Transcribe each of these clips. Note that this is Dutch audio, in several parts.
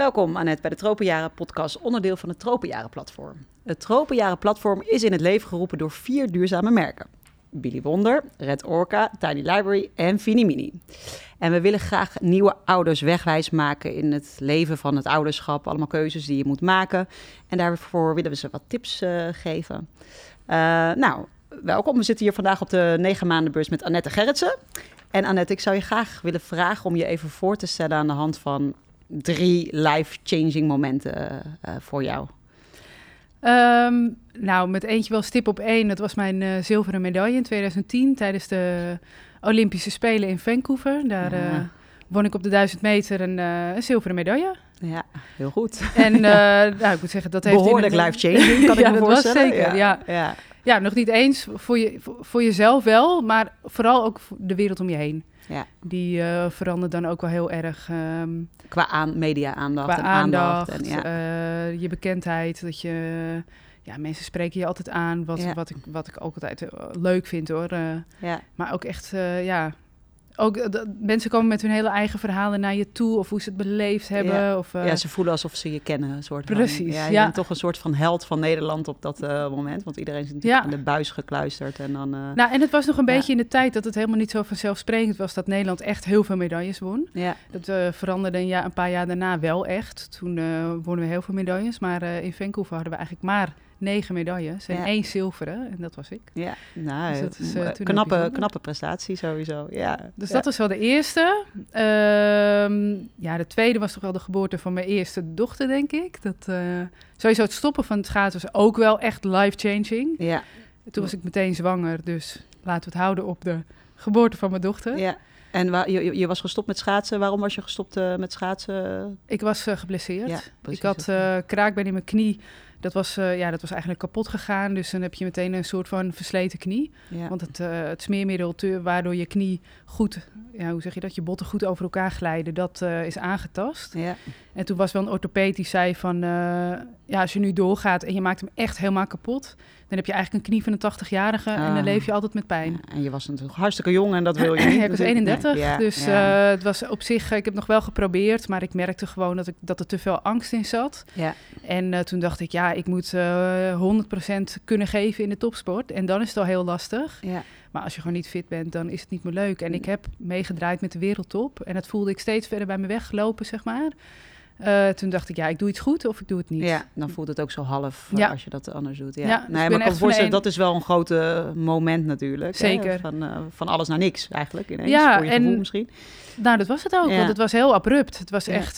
Welkom Annette bij de Tropenjaren podcast, onderdeel van het Tropenjaren platform. Het Tropenjaren platform is in het leven geroepen door vier duurzame merken. Billy Wonder, Red Orca, Tiny Library en Fini Mini. En we willen graag nieuwe ouders wegwijs maken in het leven van het ouderschap. Allemaal keuzes die je moet maken. En daarvoor willen we ze wat tips uh, geven. Uh, nou, welkom. We zitten hier vandaag op de negen maanden beurs met Annette Gerritsen. En Annette, ik zou je graag willen vragen om je even voor te stellen aan de hand van drie life-changing momenten uh, voor jou. Um, nou, met eentje wel stip op één. Dat was mijn uh, zilveren medaille in 2010 tijdens de Olympische Spelen in Vancouver. Daar ja. uh, won ik op de 1000 meter een, uh, een zilveren medaille. Ja, heel goed. En nou, ik moet zeggen, dat heeft... Behoorlijk life-changing, kan ik me dat voorstellen. was zeker, ja. ja. ja. Ja, nog niet eens voor, je, voor, voor, jezelf wel, maar vooral ook voor de wereld om je heen. Ja. Die uh, verandert dan ook wel heel erg. Um, qua aan, media-aandacht qua en aandacht, aandacht. En, ja. uh, je bekendheid, dat je... Ja, mensen spreken je altijd aan, wat, Ja. wat, ik, wat ik ook altijd uh, leuk vind hoor. Ja. maar ook echt, ja... Ook, uh, mensen komen met hun hele eigen verhalen naar je toe, of hoe ze het beleefd hebben. Ja, of, uh, ja ze voelen alsof ze je kennen. Een soort Precies, van, ja, je ja. bent toch een soort van held van Nederland op dat uh, moment. Want iedereen is natuurlijk in de buis gekluisterd. En dan, uh, Nou, en het was nog een beetje in de tijd dat het helemaal niet zo vanzelfsprekend was dat Nederland echt heel veel medailles won. ja, Dat veranderde een, jaar, een paar jaar daarna wel echt. Toen wonnen we heel veel medailles. Maar in Vancouver hadden we eigenlijk maar negen medailles en Ja. één zilveren. En dat was ik. ja, nou, Dus dat is, uh, knappe, knappe prestatie sowieso. Ja, Dus ja. dat was wel de eerste. Ehm, ja, de tweede was toch wel de geboorte van mijn eerste dochter, denk ik. Dat, eh, sowieso het stoppen van het schaatsen was ook wel echt life-changing. Ja, Toen was ik meteen zwanger, dus laten we het houden op de geboorte van mijn dochter. ja. En waar, je, je- was gestopt met schaatsen. Waarom was je gestopt eh, met schaatsen? Ik was geblesseerd. Ja, ik had eh kraakbeen in mijn knie. Dat was, eh, ja, dat was eigenlijk kapot gegaan. Dus dan heb je meteen een soort van versleten knie. Ja. Want het, eh, het smeermiddel, te- waardoor je knie goed, ja, hoe zeg je dat, je botten goed over elkaar glijden, dat eh, is aangetast. ja, En toen was wel een orthopeed die zei van, ja, als je nu doorgaat en je maakt hem echt helemaal kapot, dan heb je eigenlijk een knie van een 80-jarige en dan Ah. leef je altijd met pijn. En je was natuurlijk hartstikke jong en dat wil je niet. Ik was natuurlijk. 31, Nee, ja, dus ja. eh, het was op zich, ik heb nog wel geprobeerd, maar ik merkte gewoon dat, ik, dat er te veel angst in zat. ja. En eh, toen dacht ik, ja, ik moet eh 100% kunnen geven in de topsport. En dan is het al heel lastig. Ja. Maar als je gewoon niet fit bent, dan is het niet meer leuk. En ik heb meegedraaid met de wereldtop. En dat voelde ik steeds verder bij me weglopen, zeg maar. Eh, toen dacht ik, ja, ik doe iets goed of ik doe het niet. Ja, dan voelt het ook zo half eh, Ja. als je dat anders doet. Ja, Ja, dus nee, maar ik kan voorstellen, dat is wel een grote moment natuurlijk. hè, Zeker. Van, eh, van alles naar niks eigenlijk ineens, Ja, voor je en- gevoel misschien. Nou, dat was het ook, Ja. want het was heel abrupt. Het was echt,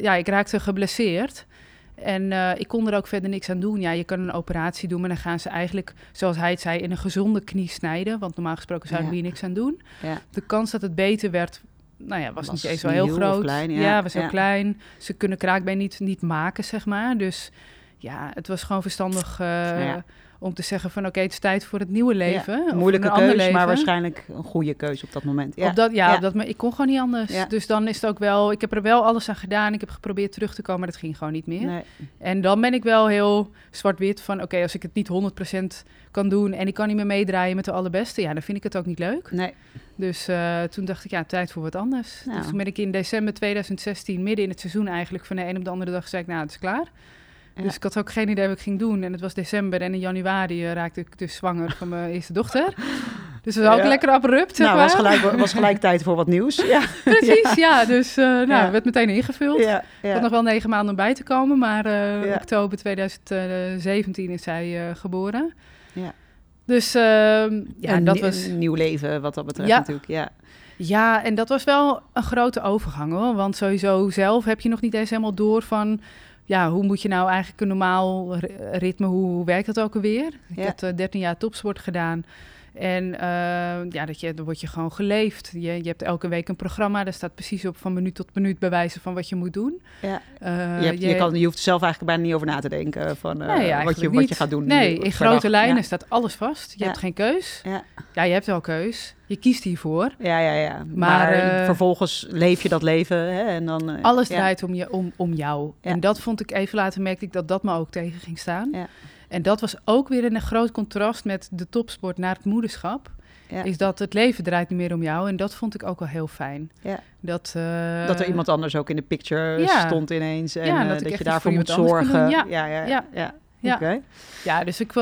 ja, ik raakte geblesseerd. En ik kon er ook verder niks aan doen. Ja, je kan een operatie doen, maar dan gaan ze eigenlijk, zoals hij het zei, in een gezonde knie snijden. Want normaal gesproken zou er hier niks aan doen. Ja. De kans dat het beter werd, nou ja, was, Was niet eens wel heel groot. klein, ja. was heel Ja. klein. Ze kunnen kraakbeen niet, niet maken, zeg maar. Dus ja, het was gewoon verstandig eh, Ja. Om te zeggen van oké, het is tijd voor het nieuwe leven. of Moeilijke keuze, leven. maar waarschijnlijk een goede keuze op dat moment. Ja. Op dat, ja, Ja. Op dat, maar ik kon gewoon niet anders. Ja. Dus dan is het ook wel, ik heb er wel alles aan gedaan. Ik heb geprobeerd terug te komen, maar dat ging gewoon niet meer. Nee. En dan ben ik wel heel zwart-wit van, oké, als ik het niet 100% kan doen en ik kan niet meer meedraaien met de allerbeste, ja, dan vind ik het ook niet leuk. nee. Dus eh, toen dacht ik, ja, tijd voor wat anders. Nou. Dus toen ben ik in december 2016, midden in het seizoen eigenlijk, van de een op de andere dag zei ik, nou, het is klaar. Ja. Dus ik had ook geen idee wat ik ging doen. En het was december en in januari eh, raakte ik dus zwanger van mijn eerste dochter. Dus dat was ook Ja. lekker abrupt, Nou, was gelijk, was gelijk tijd voor wat nieuws. Ja, Precies, ja. Dus eh nou, Ja. werd meteen ingevuld. ja, Ik had nog wel negen maanden om bij te komen, maar eh, oktober 2017 is zij geboren. Ja. Dus ehm, ja, dat was... een nieuw leven wat dat betreft natuurlijk. Ja. Ja, en dat was wel een grote overgang hoor. Want sowieso zelf heb je nog niet eens helemaal door van... Ja, hoe moet je nou eigenlijk een normaal ri- ritme, hoe, hoe werkt dat ook alweer? Ik Ja. heb eh, 13 jaar topsport gedaan. En eh, ja, dat je, dan word je gewoon geleefd. Je, je hebt elke week een programma, daar staat precies op van minuut tot minuut bewijzen van wat je moet doen. Ja. Eh, je, hebt, je, kan, je hoeft er zelf eigenlijk bijna niet over na te denken van eh, Nee, wat, je, wat je gaat doen. Nee, in grote lijnen Ja. staat alles vast. Je Ja. hebt geen keus. Ja. Ja, je hebt wel keus. Je kiest hiervoor. Ja, ja, ja. Maar, Maar, vervolgens leef je dat leven hè, en dan... Alles draait om, je, om, om jou. En dat vond ik even later, merkte ik dat dat me ook tegen ging staan. Ja. En dat was ook weer een groot contrast met de topsport naar het moederschap. ja. is dat het leven draait niet meer om jou. En dat vond ik ook wel heel fijn. Ja. Dat, eh, dat er iemand anders ook in de picture Ja. stond ineens. En eh, dat je daarvoor voor moet zorgen. Ja, ja, ja. Ja. ja. Ja. Oké. Ja, dus ik, eh,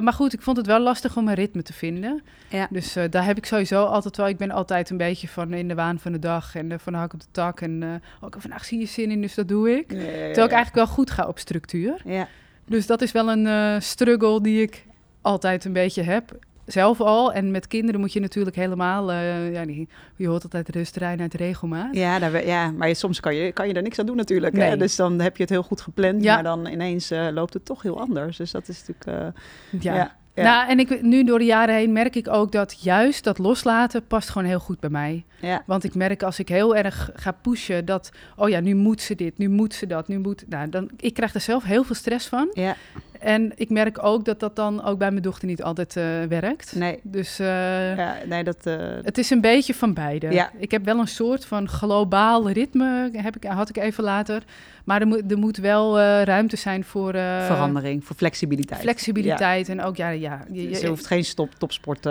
maar goed, ik vond het wel lastig om een ritme te vinden. Ja. Dus daar heb ik sowieso altijd wel. Ik ben altijd een beetje van in de waan van de dag en eh, van de hak op de tak. En ook vandaag zie je zin in, dus dat doe ik. Ja, ja, ja, Terwijl ik eigenlijk wel goed ga op structuur. Ja. Dus dat is wel een eh, struggle die ik altijd een beetje heb. Zelf al. En met kinderen moet je natuurlijk helemaal... eh, ja, die, je hoort altijd rust, rijden uit regelmaat. Ja, daar, ja, maar soms kan je, kan je er niks aan doen natuurlijk. Hè? Nee. Dus dan heb je het heel goed gepland, Ja. maar dan ineens eh, loopt het toch heel anders. Dus dat is natuurlijk... Ja. ja, ja. Nou, en ik, nu door de jaren heen merk ik ook dat juist dat loslaten past gewoon heel goed bij mij. ja. Want ik merk als ik heel erg ga pushen dat, oh ja, nu moet ze dit, nu moet ze dat, nu moet. Nou, dan, ik krijg er zelf heel veel stress van. ja, En ik merk ook dat dat dan ook bij mijn dochter niet altijd eh, werkt. nee. Dus eh, Ja, nee, dat... eh, het is een beetje van beide. Ja. Ik heb wel een soort van globaal ritme, heb ik, had ik even later. Maar er moet, er moet wel ruimte zijn voor verandering, voor flexibiliteit. flexibiliteit. En ook, ja, ja je, Ze hoeft geen stop, topsport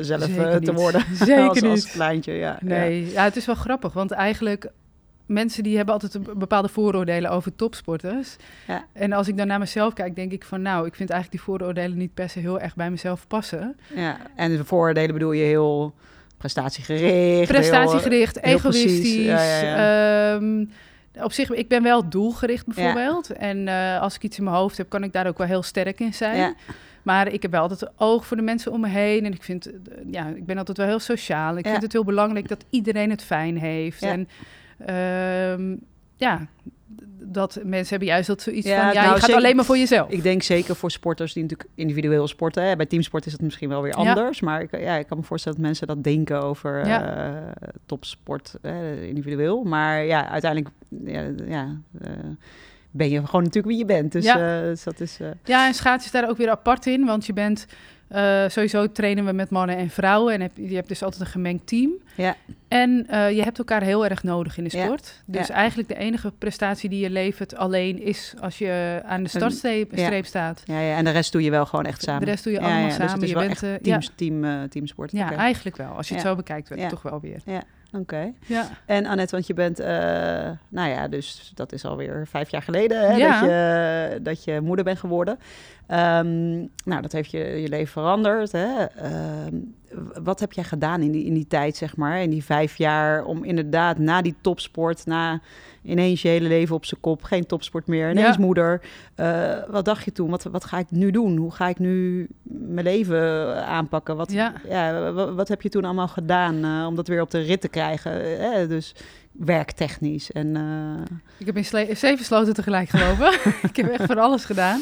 zelf te worden. Zeker als, als niet. kleintje, ja. Nee, ja. het is wel grappig, want eigenlijk mensen die hebben altijd een bepaalde vooroordelen over topsporters. Ja. En als ik dan naar mezelf kijk, denk ik van nou, ik vind eigenlijk die vooroordelen niet per se heel erg bij mezelf passen. Ja. En de vooroordelen bedoel je heel prestatiegericht. Prestatiegericht, heel egoïstisch. Ja, ja, ja. ehm, op zich, ik ben wel doelgericht bijvoorbeeld. En eh, als ik iets in mijn hoofd heb, kan ik daar ook wel heel sterk in zijn. Maar ik heb wel altijd oog voor de mensen om me heen. En ik vind, eh, ja, ik ben altijd wel heel sociaal. Ik vind het heel belangrijk dat iedereen het fijn heeft. En ehm, ja, dat mensen hebben juist dat zoiets Ja, van, ja, nou, je gaat zeker- alleen maar voor jezelf. Ik denk zeker voor sporters die natuurlijk individueel sporten. Hè. Bij teamsport is het misschien wel weer Ja. anders. Maar ik, ja, ik kan me voorstellen dat mensen dat denken over Ja. eh, topsport individueel. Maar ja, uiteindelijk ja, ja, eh, ben je gewoon natuurlijk wie je bent. Dus, Ja. eh, dus dat is... Ja, en schaats is daar ook weer apart in, want je bent... eh, sowieso trainen we met mannen en vrouwen en heb, je hebt dus altijd een gemengd team. ja, En eh, je hebt elkaar heel erg nodig in de Ja. sport. Dus Ja. eigenlijk de enige prestatie die je levert alleen is als je aan de startstreep ja. streep staat. ja, ja, en de rest doe je wel gewoon echt samen. De rest doe je Ja, allemaal ja, dus het samen. is je wel bent, echt ja, teams, team, eh, teamsport. ja, eigenlijk wel. Als je het Ja. zo bekijkt, Ja. toch wel weer. Oké. Ja. En Annette, want je bent, eh, nou ja, dus dat is alweer vijf jaar geleden hè, Ja. dat, je, dat je moeder bent geworden. Ehm, nou, dat heeft je, je leven veranderd. Hè? Ehm, wat heb jij gedaan in die, in die tijd, zeg maar, in die vijf jaar, om inderdaad na die topsport, na ineens je hele leven op zijn kop, geen topsport meer, ineens Ja. moeder. Eh, wat dacht je toen? Wat, wat ga ik nu doen? Hoe ga ik nu mijn leven aanpakken? Wat, Ja. ja, wa- wat, heb je toen allemaal gedaan eh, om dat weer op de rit te krijgen? Eh, dus werktechnisch en... Ik heb in zeven sloten tegelijk gelopen. ik heb echt van alles gedaan.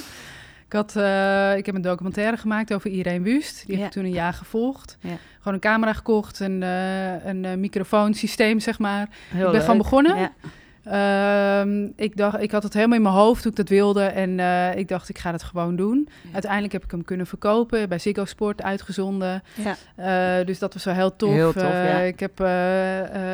Ik, had, eh, ik heb een documentaire gemaakt over Irene Wust. Die heb ik toen een jaar gevolgd. Ja. Gewoon een camera gekocht, een, eh, een eh, microfoonsysteem, zeg maar. heel ik ben gewoon begonnen. Ja. Ehm, ik, dacht, ik had het helemaal in mijn hoofd toen ik dat wilde. En ik dacht, ik ga het gewoon doen. Uiteindelijk heb ik hem kunnen verkopen. Bij Ziggo Sport uitgezonden. Ja. Dus dat was wel heel tof. Heel tof, ik, heb,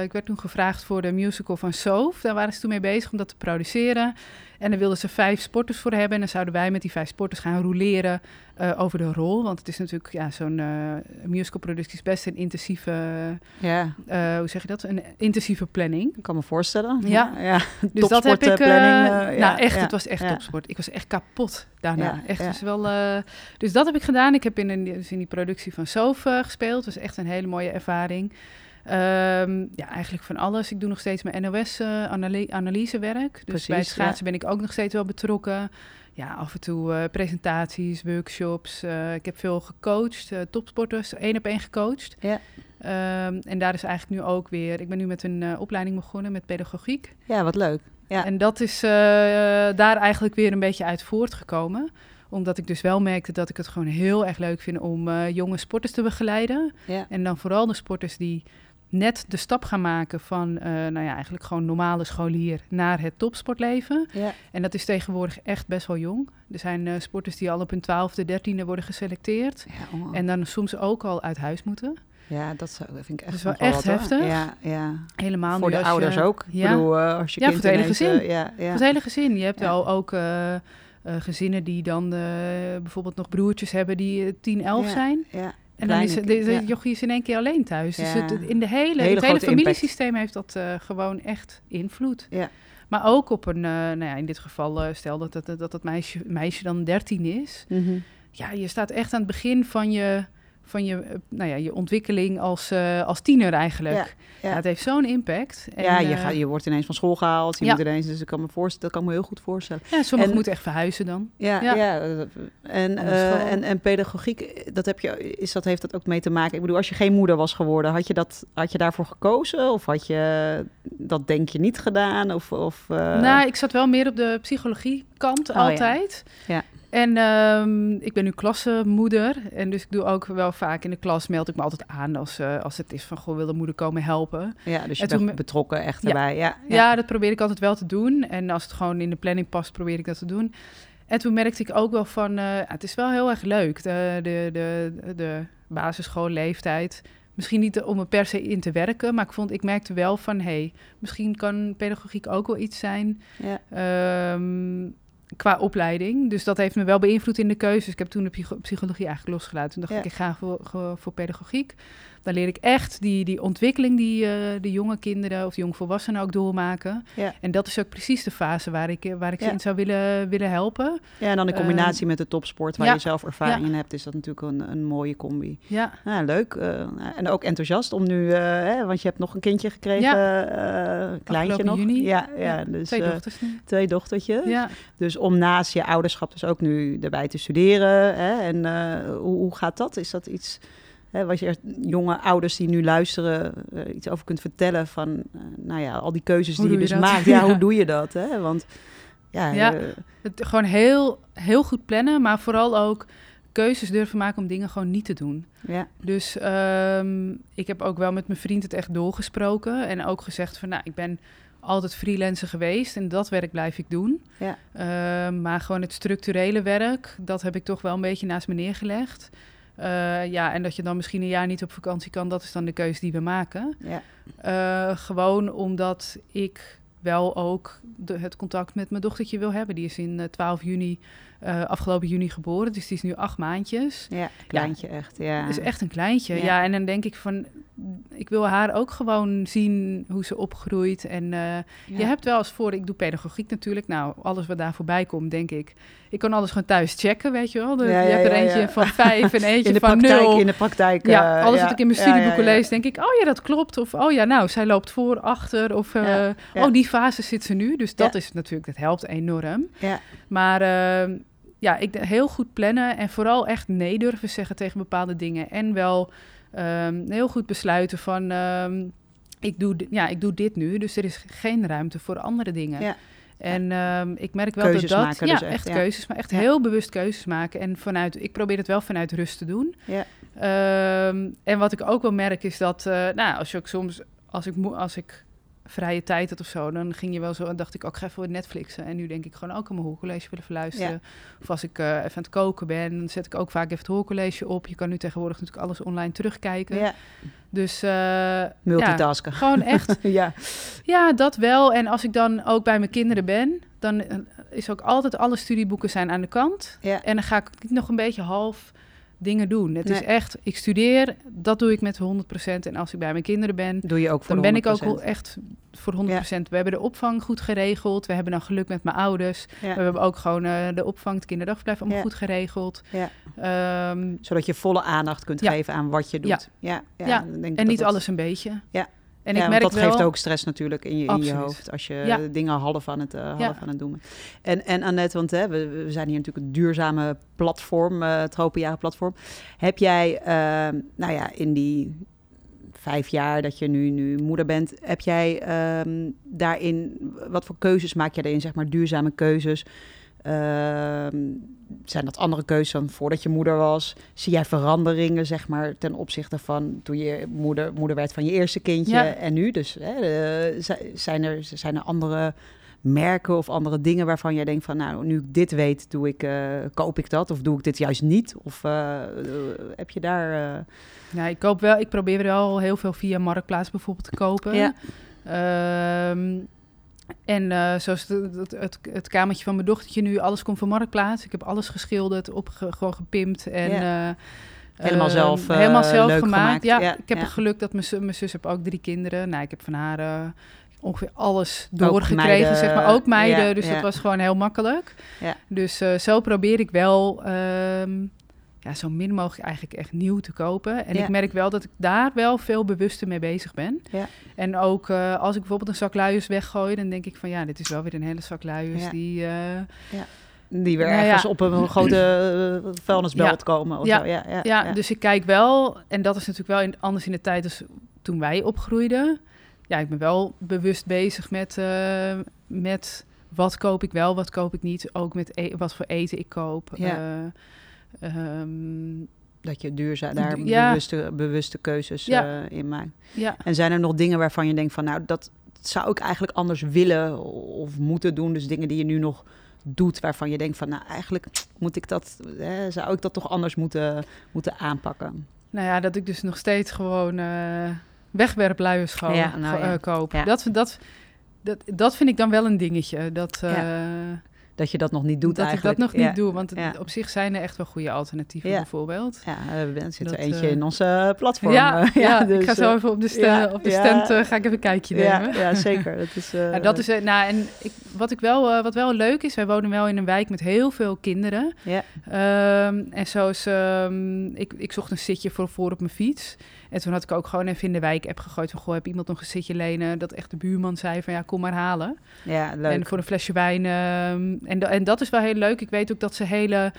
ik werd toen gevraagd voor de musical van Soof. Daar waren ze toen mee bezig om dat te produceren. En dan wilden ze vijf sporters voor hebben. En dan zouden wij met die vijf sporters gaan roleren eh, over de rol. Want het is natuurlijk, ja, zo'n eh musicalproductie is best een intensieve, ja, eh, hoe zeg je dat? Een intensieve planning. ik kan me voorstellen. Ja. ja. Dus dat heb ik. ja, nou, echt, het was echt topsport. Ik was echt kapot daarna. Echt. Dus, wel, dus dat heb ik gedaan. Ik heb in, een, dus in die productie van Sof gespeeld. Dat was echt een hele mooie ervaring. Ehm, ja, eigenlijk van alles. Ik doe nog steeds mijn NOS-analysewerk. dus Precies, bij het schaatsen ja. ben ik ook nog steeds wel betrokken. Ja, af en toe eh, presentaties, workshops. Eh, ik heb veel gecoacht, eh, topsporters, één op één gecoacht. Ja. Ehm, en daar is eigenlijk nu ook weer... Ik ben nu met een eh, opleiding begonnen met pedagogiek. Ja, wat leuk. Ja. En dat is eh, daar eigenlijk weer een beetje uit voortgekomen. Omdat ik dus wel merkte dat ik het gewoon heel erg leuk vind om eh, jonge sporters te begeleiden. Ja. En dan vooral de sporters die net de stap gaan maken van, eh, nou ja, eigenlijk gewoon normale scholier naar het topsportleven. Ja. En dat is tegenwoordig echt best wel jong. Er zijn eh, sporters die al op hun twaalfde, dertiende worden geselecteerd. Ja, oh. En dan soms ook al uit huis moeten. ja, dat vind ik echt, Dat is wel echt wat, hoor. heftig. Ja, ja. Helemaal Voor de je- ouders ook. Ja. Bedoel, eh, als je Ja, kind voor het hele gezin. ja, ja. Voor het hele gezin. Je hebt wel ook gezinnen die dan bijvoorbeeld nog broertjes hebben die eh, 10, 11 Ja. zijn. ja. En dan is de, de jochie is in één keer alleen thuis. Dus het, in de hele, Hele het hele familiesysteem heeft dat eh, gewoon echt invloed. Ja. Maar ook op een, eh, nou ja, in dit geval, eh, stel dat dat, dat, dat meisje, meisje dan 13 is. Mhm. Ja, je staat echt aan het begin van je, van je, eh, nou ja, je ontwikkeling als, eh, als tiener eigenlijk. Ja, Ja, ja. het heeft zo'n impact. En, ja, je, eh, gaat, je wordt ineens van school gehaald. Je Ja. moet ineens, dus ik kan me voorstellen, dat kan me heel goed voorstellen. ja, sommigen en- moeten echt verhuizen dan. Ja, Ja. en, en, en pedagogiek, dat heb je, is dat, heeft dat ook mee te maken? Ik bedoel, als je geen moeder was geworden, had je, dat, had je daarvoor gekozen? Of had je dat denk je niet gedaan? Of, of, Nou, ik zat wel meer op de psychologie kant ja. altijd. Ja. En ehm, ik ben nu klassenmoeder. En dus ik doe ook wel vaak in de klas, meld ik me altijd aan als, eh, als het is van, goh, wil de moeder komen helpen? ja, dus je en bent betrokken echt Ja. erbij. Ja, Ja. dat probeer ik altijd wel te doen. En als het gewoon in de planning past, probeer ik dat te doen. En toen merkte ik ook wel van, eh, het is wel heel erg leuk, de, de, de, de basisschoolleeftijd. Misschien niet om er per se in te werken, maar ik, vond, ik merkte wel van, hé, hey, misschien kan pedagogiek ook wel iets zijn Ja. ehm, qua opleiding. Dus dat heeft me wel beïnvloed in de keuze. Dus ik heb toen de psycho- psychologie eigenlijk losgelaten. Toen dacht Ja. ik, ik ga voor, voor pedagogiek. Dan leer ik echt die, die ontwikkeling die eh, de jonge kinderen of de jongvolwassenen ook doormaken. Ja. En dat is ook precies de fase waar ik, eh, waar ik ze Ja. in zou willen, willen helpen. ja, en dan in Ehm, combinatie met de topsport waar ja. je zelf ervaring in hebt, is dat natuurlijk een, een mooie combi. Ja, Ja, leuk. eh, en ook enthousiast om nu, eh, hè, want je hebt nog een kindje gekregen, eh, kleintje nog. juni. Ja, ja, dus twee eh, dochters nu. twee dochtertjes. Ja. Dus om naast je ouderschap dus ook nu erbij te studeren. Hè? En eh, hoe, hoe gaat dat? Is dat iets hè, wat je er jonge ouders die nu luisteren eh, iets over kunt vertellen van, eh, nou ja, al die keuzes Hoe die je dus maakt. Ja, Ja. hoe doe je dat? Hè? Want ja, Ja. eh, Het, gewoon heel, heel goed plannen, maar vooral ook keuzes durven maken om dingen gewoon niet te doen. ja, Dus ehm, ik heb ook wel met mijn vriend het echt doorgesproken. En ook gezegd van, nou, ik ben altijd freelancer geweest en dat werk blijf ik doen. Ja. Ehm, maar gewoon het structurele werk, dat heb ik toch wel een beetje naast me neergelegd. Eh, ja, en dat je dan misschien een jaar niet op vakantie kan, dat is dan de keuze die we maken. ja, Eh, gewoon omdat ik wel ook de, het contact met mijn dochtertje wil hebben. Die is in eh, 12 juni, eh, afgelopen juni geboren, dus die is nu acht maandjes. ja, kleintje echt. Ja. Het is echt een kleintje. Ja. Ja. en dan denk ik van, ik wil haar ook gewoon zien hoe ze opgroeit. En eh, Ja. je hebt wel eens voor, ik doe pedagogiek natuurlijk. Nou, alles wat daar voorbij komt, denk ik. Ik kan alles gewoon thuis checken, weet je wel. De- je hebt er eentje van vijf en eentje in de van praktijk, nul. in de praktijk. Ja, eh, alles wat ik in mijn studieboeken lees, denk ik, oh ja, dat klopt. Of oh ja, nou, zij loopt voor, achter. Of oh, die fase zit ze nu. Dus dat is natuurlijk, dat helpt enorm. Ja, Maar ehm, ja, ik heel goed plannen en vooral echt nee durven zeggen tegen bepaalde dingen. En wel ehm, heel goed besluiten van, ehm, ik, doe, ja, ik doe dit nu, dus er is geen ruimte voor andere dingen. Ja. En ehm, ik merk wel Keuzes dat dat, maken ja, dus echt, echt ja. keuzes, maar echt Ja. heel bewust keuzes maken. En vanuit, ik probeer het wel vanuit rust te doen. Ja. En wat ik ook wel merk is dat, eh, nou, als je ook soms, als ik, als ik vrije tijd had of zo, dan ging je wel zo, dacht ik ook, ik ga even wat Netflixen. En nu denk ik gewoon ook aan mijn hoorcollege willen verluisteren. Of als ik eh, even aan het koken ben, dan zet ik ook vaak even het hoorcollege op. Je kan nu tegenwoordig natuurlijk alles online terugkijken. ja. Dus eh, ja, multitasken. gewoon echt Ja, ja, dat wel. En als ik dan ook bij mijn kinderen ben, dan eh, is ook altijd alle studieboeken zijn aan de kant. ja. En dan ga ik nog een beetje half dingen doen. Het is echt, ik studeer, dat doe ik met 100%. En als ik bij mijn kinderen ben, Doe je ook voor dan ben ik ook 100%. wel echt voor 100%. We hebben de opvang goed geregeld. We hebben dan geluk met mijn ouders. Ja. We hebben ook gewoon eh, de opvang, het kinderdagverblijf allemaal Ja. goed geregeld. Ja. Ehm, Zodat je volle aandacht kunt geven aan wat je doet. Ja, ja, en niet dat- alles een beetje. Ja. En ja, ik merk dat wel, geeft ook stress natuurlijk in je, in je hoofd. Als je Ja. dingen half aan het, eh, half Ja. aan het doen bent. En, en Annette, want hè, we, we zijn hier natuurlijk een duurzame platform, eh het Tropenjaren platform. Heb jij, eh, nou ja, in die vijf jaar dat je nu, nu moeder bent, heb jij ehm, daarin, wat voor keuzes maak jij daarin, zeg maar duurzame keuzes? Ehm, zijn dat andere keuzes dan voordat je moeder was? Zie jij veranderingen, zeg maar, ten opzichte van toen je moeder, moeder werd van je eerste kindje Ja. en nu? Dus hè, eh, zi- zijn, er, zijn er andere merken of andere dingen waarvan jij denkt van, nou, nu ik dit weet, doe ik, eh, koop ik dat of doe ik dit juist niet? Of eh, heb je daar... Ja, ik koop wel. Ik probeer wel heel veel via Marktplaats bijvoorbeeld te kopen. Ja. Ehm, en eh, zoals het, het, het, het kamertje van mijn dochtertje nu, alles komt van Marktplaats. Ik heb alles geschilderd, op, gewoon gepimpt. En Ja. eh, Helemaal zelf, eh, helemaal zelf leuk gemaakt. gemaakt. Ja, Ja, ik heb ja. het geluk dat mijn, mijn zus heeft ook drie kinderen. Nou, ik heb van haar eh, ongeveer alles doorgekregen, zeg maar. Ook meiden, ja, dus dat was gewoon heel makkelijk. Ja. Dus eh, zo probeer ik wel ehm, ja, zo min mogelijk eigenlijk echt nieuw te kopen. En Ja. ik merk wel dat ik daar wel veel bewuster mee bezig ben. Ja. En ook eh, als ik bijvoorbeeld een zak luiers weggooi, dan denk ik van ja, dit is wel weer een hele zak luiers Ja. die... eh, Die weer Nou ergens op een grote uh, vuilnisbelt komen of Ja. zo. Ja, dus ik kijk wel, en dat is natuurlijk wel in, anders in de tijd als toen wij opgroeiden. Ja, ik ben wel bewust bezig met, met wat koop ik wel, wat koop ik niet. Ook met e- wat voor eten ik koop. Ja. Eh, ehm, dat je duurzaam daar Ja. bewuste, bewuste keuzes Ja. eh, in maakt. ja. En zijn er nog dingen waarvan je denkt van, nou, dat zou ik eigenlijk anders willen of moeten doen? Dus dingen die je nu nog doet waarvan je denkt van, nou, eigenlijk moet ik dat, eh, zou ik dat toch anders moeten, moeten aanpakken? Nou ja, dat ik dus nog steeds gewoon eh wegwerpluiers gewoon Ja, nou koop. Dat, dat, dat, dat vind ik dan wel een dingetje. Dat, Dat je dat nog niet doet dat eigenlijk. ik dat nog Ja. niet doe. Want Ja. op zich zijn er echt wel goede alternatieven Ja. bijvoorbeeld. Ja, er zit er Dat, eentje eh, in onze platform. Ja, eh, ja, dus, ik ga zo eh, even op de, sta- ja, op de stand ga ik even een kijkje nemen. ja, ja, zeker. Dat is, Ja, dat is, nou, en ik, wat, ik wel, eh, wat wel leuk is, wij wonen wel in een wijk met heel veel kinderen. Ja. Ehm, en zo is, ehm, ik, ik zocht een zitje voor, voor op mijn fiets. En toen had ik ook gewoon even in de wijk-app gegooid van, goh, heb iemand nog een zitje lenen? Dat echt de buurman zei van, ja, kom maar halen. ja, leuk. En voor een flesje wijn. ehm, en, en dat is wel heel leuk. Ik weet ook dat ze hele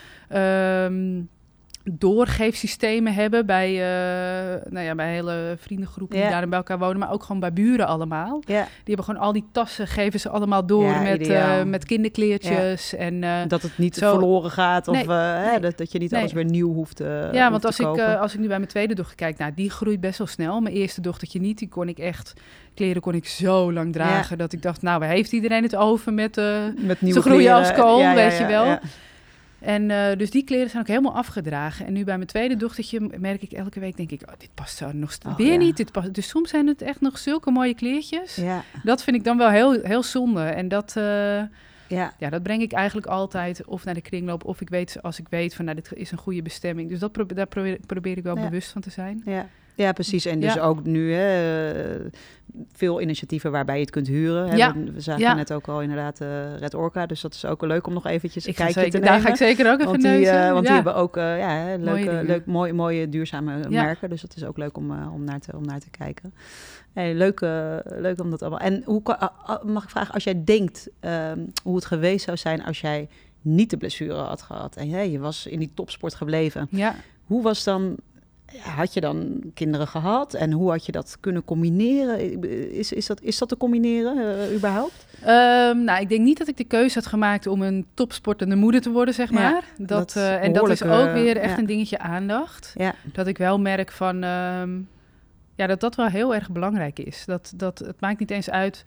doorgeefsystemen hebben bij, eh, nou ja, bij hele vriendengroepen Ja. die daar bij elkaar wonen, maar ook gewoon bij buren allemaal. ja, Die hebben gewoon al die tassen, geven ze allemaal door Ja, met, eh, met kinderkleertjes. En, eh, dat het niet zo- verloren gaat of Nee, eh, hè, nee. dat, dat je niet Nee. alles weer nieuw hoeft, ja, hoeft want te als ik, kopen. eh, als ik nu bij mijn tweede dochter kijk, nou, die groeit best wel snel. Mijn eerste dochtertje niet, die kon ik echt, kleren kon ik zo lang dragen, dat ik dacht, nou, waar heeft iedereen het over met... eh, Met nieuwe groeien kleren. als kool, Ja, ja, weet je ja, wel. En eh, dus die kleren zijn ook helemaal afgedragen. En nu bij mijn tweede dochtertje merk ik elke week, denk ik, oh, dit past zo nog Oh, weer ja. niet. Dit past. Dus soms zijn het echt nog zulke mooie kleertjes. Ja, Dat vind ik dan wel heel, heel zonde. En dat, eh, ja, ja, dat breng ik eigenlijk altijd of naar de kringloop, of ik weet, als ik weet van, nou, dit is een goede bestemming. Dus dat pro- daar probeer, probeer ik wel Ja. bewust van te zijn. ja. Ja, precies. En dus Ja. ook nu hè, eh, veel initiatieven waarbij je het kunt huren. Hè. Ja. We, we zagen Ja. net ook al inderdaad eh, Red Orca. Dus dat is ook leuk om nog eventjes een Ik kijkje zeker, te daar nemen. ga ik zeker ook even want die, neuzen. eh, want die hebben ook eh, ja, leuke, leuk, mooi, mooie duurzame merken. Dus dat is ook leuk om, om, naar, te, om naar te kijken. Hey, leuk, leuk om dat allemaal. En hoe, mag ik vragen, als jij denkt ehm, hoe het geweest zou zijn als jij niet de blessure had gehad en je was in die topsport gebleven. Ja. Hoe was dan, had je dan kinderen gehad en hoe had je dat kunnen combineren? Is, is, dat, is dat te combineren eh, überhaupt? Ehm, nou, ik denk niet dat ik de keuze had gemaakt om een topsportende moeder te worden, zeg Ja, maar. dat, eh, en dat is ook eh, weer echt ja. een dingetje aandacht. Ja, Dat ik wel merk van, ehm, ja, dat dat wel heel erg belangrijk is. Dat, dat, het maakt niet eens uit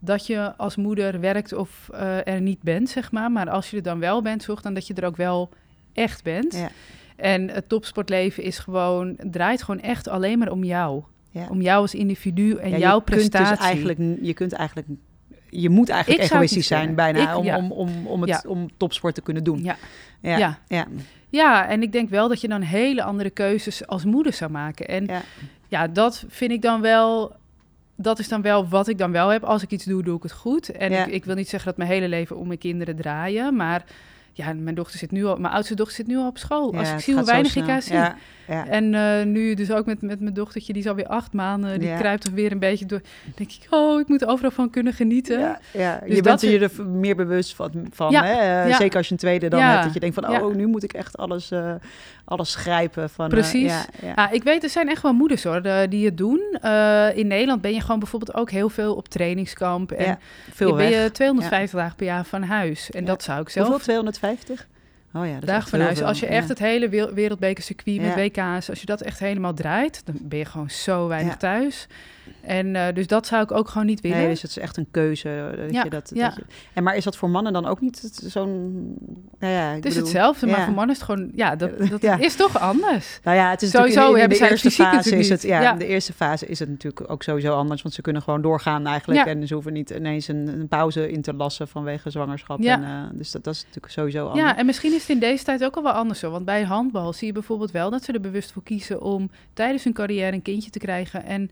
dat je als moeder werkt of eh, er niet bent, zeg maar. Maar als je er dan wel bent, zorg dan dat je er ook wel echt bent. ja, En het topsportleven is gewoon, draait gewoon echt alleen maar om jou. ja. Om jou als individu en Ja, jouw je prestatie. Kunt dus eigenlijk, je kunt eigenlijk, je moet eigenlijk Ik egoïstisch zijn kunnen. bijna Ik- om, ja. om, om, om, het, Ja. om topsport te kunnen doen. Ja. ja, Ja. ja. En ik denk wel dat je dan hele andere keuzes als moeder zou maken. En ja, Ja. dat vind ik dan wel. Dat is dan wel wat ik dan wel heb. Als ik iets doe, doe ik het goed. En ik, ik wil niet zeggen dat mijn hele leven om mijn kinderen draaien. Maar ja, mijn dochter zit nu al, mijn oudste dochter zit nu al op school. Ja, Als ik zie hoe weinig ik haar zie. Ja, ja. En eh, nu dus ook met, met mijn dochtertje, die is alweer acht maanden. Die kruipt er weer een beetje door. Dan denk ik, oh, ik moet er overal van kunnen genieten. Ja, ja. Dus je bent er je er meer bewust van. van hè? Eh. Zeker als je een tweede dan hebt. Dat je denkt van, oh, nu moet ik echt alles, eh, alles grijpen. Van, Precies. ja, ja. Ja, ik weet, er zijn echt wel moeders hoor, die het doen. In Nederland ben je gewoon bijvoorbeeld ook heel veel op trainingskamp. En Ja, veel je ben je 250 dagen per jaar van huis. En dat zou ik zelf Hoeveel? 250? Oh ja, echt van huis. Als je Ja. echt het hele wereld- wereldbekercircuit met Ja. WK's, als je dat echt helemaal draait, dan ben je gewoon zo weinig thuis. En eh, dus dat zou ik ook gewoon niet willen. Nee, dus het is echt een keuze. Dat Ja, je dat, ja. dat je, en maar is dat voor mannen dan ook niet zo'n... Nou ja, ik het is bedoel- hetzelfde, maar voor mannen is het gewoon, ja, dat, dat Ja. is toch anders. Nou ja, het is Sowieso in, de eerste fase is het, ja, in de eerste fase is het natuurlijk ook sowieso anders, want ze kunnen gewoon doorgaan eigenlijk en ze hoeven niet ineens een, een pauze in te lassen vanwege zwangerschap. Ja. En, eh, dus dat, dat is natuurlijk sowieso anders. Ja, en misschien is is het in deze tijd ook al wel anders zo. Want bij handbal zie je bijvoorbeeld wel dat ze er bewust voor kiezen om tijdens hun carrière een kindje te krijgen. En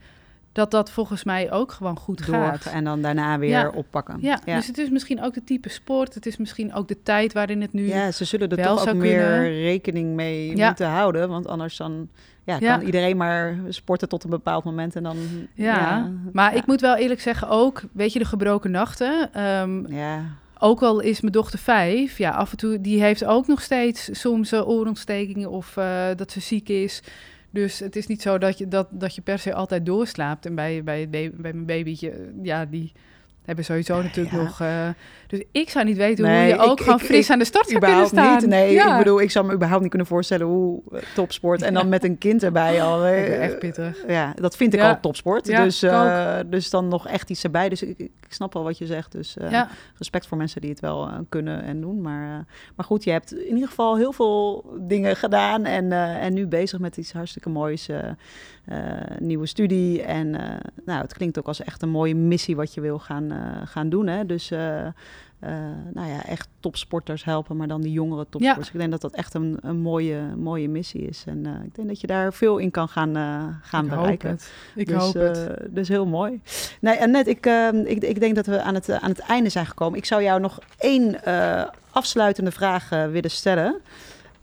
dat dat volgens mij ook gewoon goed Door gaat. en dan daarna weer Ja. oppakken. Ja, ja. dus het is misschien ook de type sport. Het is misschien ook de tijd waarin het nu... Ja, ze zullen er wel toch ook meer kunnen. rekening mee Ja. moeten houden. Want anders dan ja, kan iedereen maar sporten tot een bepaald moment. En dan, Ja, maar ik moet wel eerlijk zeggen ook, weet je, de gebroken nachten. ehm, Ja, ook al is mijn dochter vijf, ja, af en toe, die heeft ook nog steeds soms uh, oorontstekingen of eh, dat ze ziek is. Dus het is niet zo dat je, dat, dat je per se altijd doorslaapt. En bij, bij, bij mijn babytje, eh, ja, die hebben sowieso natuurlijk ja. nog... eh, dus ik zou niet weten Nee, hoe je ook ik- gewoon ik- fris ik aan de start zou kunnen staan. niet. Nee, ja. ik bedoel, ik zou me überhaupt niet kunnen voorstellen hoe eh, topsport. En dan met een kind erbij al. Eh, echt pittig. Ja, dat vind ik al topsport. Ja, dus, dus dan nog echt iets erbij. Dus ik, snap wel wat je zegt. Dus respect voor mensen die het wel kunnen en doen. Maar, maar goed, je hebt in ieder geval heel veel dingen gedaan. En, en nu bezig met iets hartstikke moois. nieuwe studie. En nou, het klinkt ook als echt een mooie missie wat je wil gaan, gaan doen. Hè? Dus eh, eh, nou ja, echt topsporters helpen, maar dan die jongere topsporters. Ik denk dat dat echt een, een mooie, mooie missie is. En eh, ik denk dat je daar veel in kan gaan, eh, gaan ik bereiken. hoop het. Ik dus, hoop het. eh, dus heel mooi. Nee, en net, ik, eh, ik, ik denk dat we aan het, eh, aan het einde zijn gekomen. Ik zou jou nog één eh, afsluitende vraag eh, willen stellen.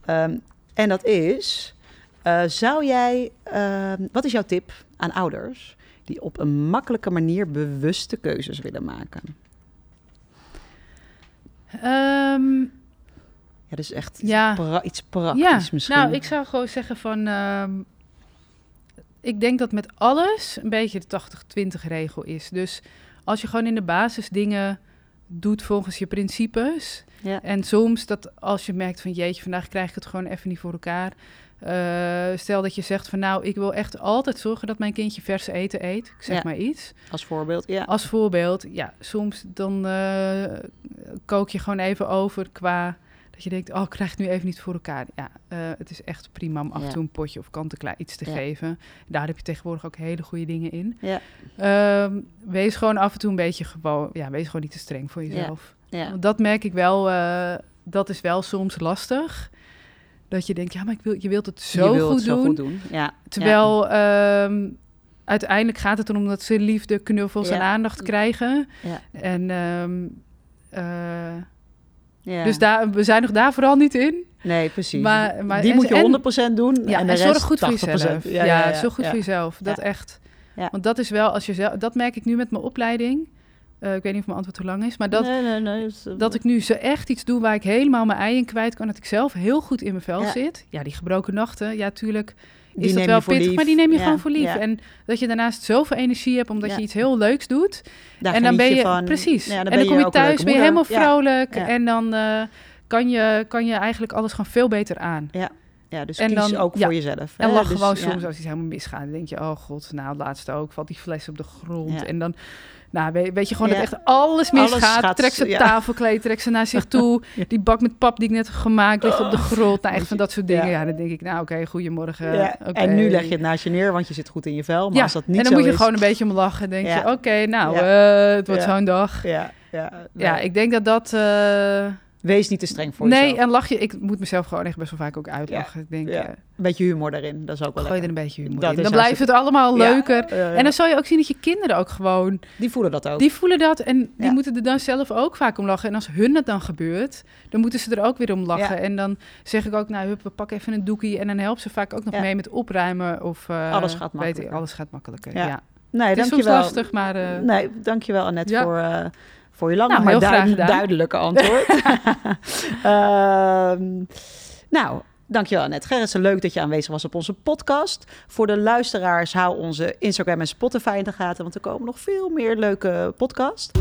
Ehm, en dat is, eh, zou jij, ehm, wat is jouw tip aan ouders die op een makkelijke manier bewuste keuzes willen maken? Ehm, Ja, dus echt Ja. pra- iets praktisch ja, misschien. nou, ik zou gewoon zeggen van... ehm, ik denk dat met alles een beetje de 80-20 regel is. Dus als je gewoon in de basis dingen doet volgens je principes... Ja. En soms dat als je merkt van jeetje, vandaag krijg ik het gewoon even niet voor elkaar. Eh, stel dat je zegt van nou, ik wil echt altijd zorgen dat mijn kindje vers eten eet. Ik zeg Ja. maar iets. Als voorbeeld, ja. Als voorbeeld, ja, soms dan eh, kook je gewoon even over qua dat je denkt, oh, ik krijg het nu even niet voor elkaar. Ja, eh, het is echt prima om af en toe een potje of kant-en-klaar iets te Ja. geven. Daar heb je tegenwoordig ook hele goede dingen in. Ja. Ehm, wees gewoon af en toe een beetje gewoon, ja, wees gewoon niet te streng voor jezelf. Ja. Want dat merk ik wel, dat is wel soms lastig. Dat je denkt, ja, maar ik wil, je wilt het zo, je goed, het zo doen. goed doen. Ja. Terwijl ehm, uiteindelijk gaat het erom dat ze liefde, knuffels en aandacht krijgen. Ja. En ehm, eh, Ja. dus daar, we zijn nog daar vooral niet in. Nee, precies. Maar- maar- die en- moet je en- 100% doen. Ja, en en, de zorg rest goed voor 80%. jezelf. Ja, zorg goed voor jezelf. Dat echt. Want dat is wel, als je zelf, dat merk ik nu met mijn opleiding. Eh, ik weet niet of mijn antwoord te lang is, maar dat, nee, nee, nee. dus, eh, dat ik nu zo echt iets doe waar ik helemaal mijn ei in kwijt kan. Dat ik zelf heel goed in mijn vel Ja. zit. Ja, die gebroken nachten, ja, tuurlijk die is dat wel pittig, lief. maar die neem je Ja, gewoon voor lief. ja. En dat je daarnaast zoveel energie hebt omdat je iets heel leuks doet. Daar en dan ben je, van. precies. Ja, en dan kom je thuis, ben je helemaal vrolijk. En dan eh, kan, je, kan je eigenlijk alles gewoon veel beter aan. Ja, dus En kies dan- ook ja. voor jezelf. En lach Dus, gewoon ja. soms als iets helemaal misgaat. Dan denk je, oh god, nou laatste ook. Valt die fles op de grond. Ja. En dan, nou weet, weet je gewoon Ja. dat echt alles misgaat. gaat- trek ze ja. tafelkleed, trek ze naar zich toe. Die bak met pap die ik net heb gemaakt ligt op de grond. Nou echt van dat soort dingen. Ja. Ja, dan denk ik, nou oké, goedemorgen. Ja, oké. En nu leg je het naast je neer, want je zit goed in je vel. Maar ja, als dat niet en dan zo moet je is... gewoon een beetje om lachen. denk Ja. je, oké, nou, Ja. eh, het wordt Ja. zo'n dag. Ja, ja, Ja, ik denk dat dat... eh, Wees niet te streng voor nee, jezelf. en lach je... Ik moet mezelf gewoon echt best wel vaak ook uitlachen. Ik denk, Ja. eh, Een beetje humor erin, dat is ook wel gooi er een beetje humor Dat in. Dan blijft het allemaal leuker. En dan zal je ook zien dat je kinderen ook gewoon... Die voelen dat ook. Die voelen dat en die moeten er dan zelf ook vaak om lachen. En als hun het dan gebeurt, dan moeten ze er ook weer om lachen. En dan zeg ik ook, nou, hup, we pakken even een doekie. En dan helpen ze vaak ook nog mee met opruimen. Of, eh, Alles gaat weet makkelijker. alles gaat makkelijker, Ja. nee, Het is soms dankjewel. lastig, maar... eh, Nee, dankjewel Annette Ja. voor, voor je lange, Nou, maar duid- duidelijke antwoord. Ehm, nou, dankjewel Annette. Gerritsen, leuk dat je aanwezig was op onze podcast. Voor de luisteraars, hou onze Instagram en Spotify in de gaten, want er komen nog veel meer leuke podcasts.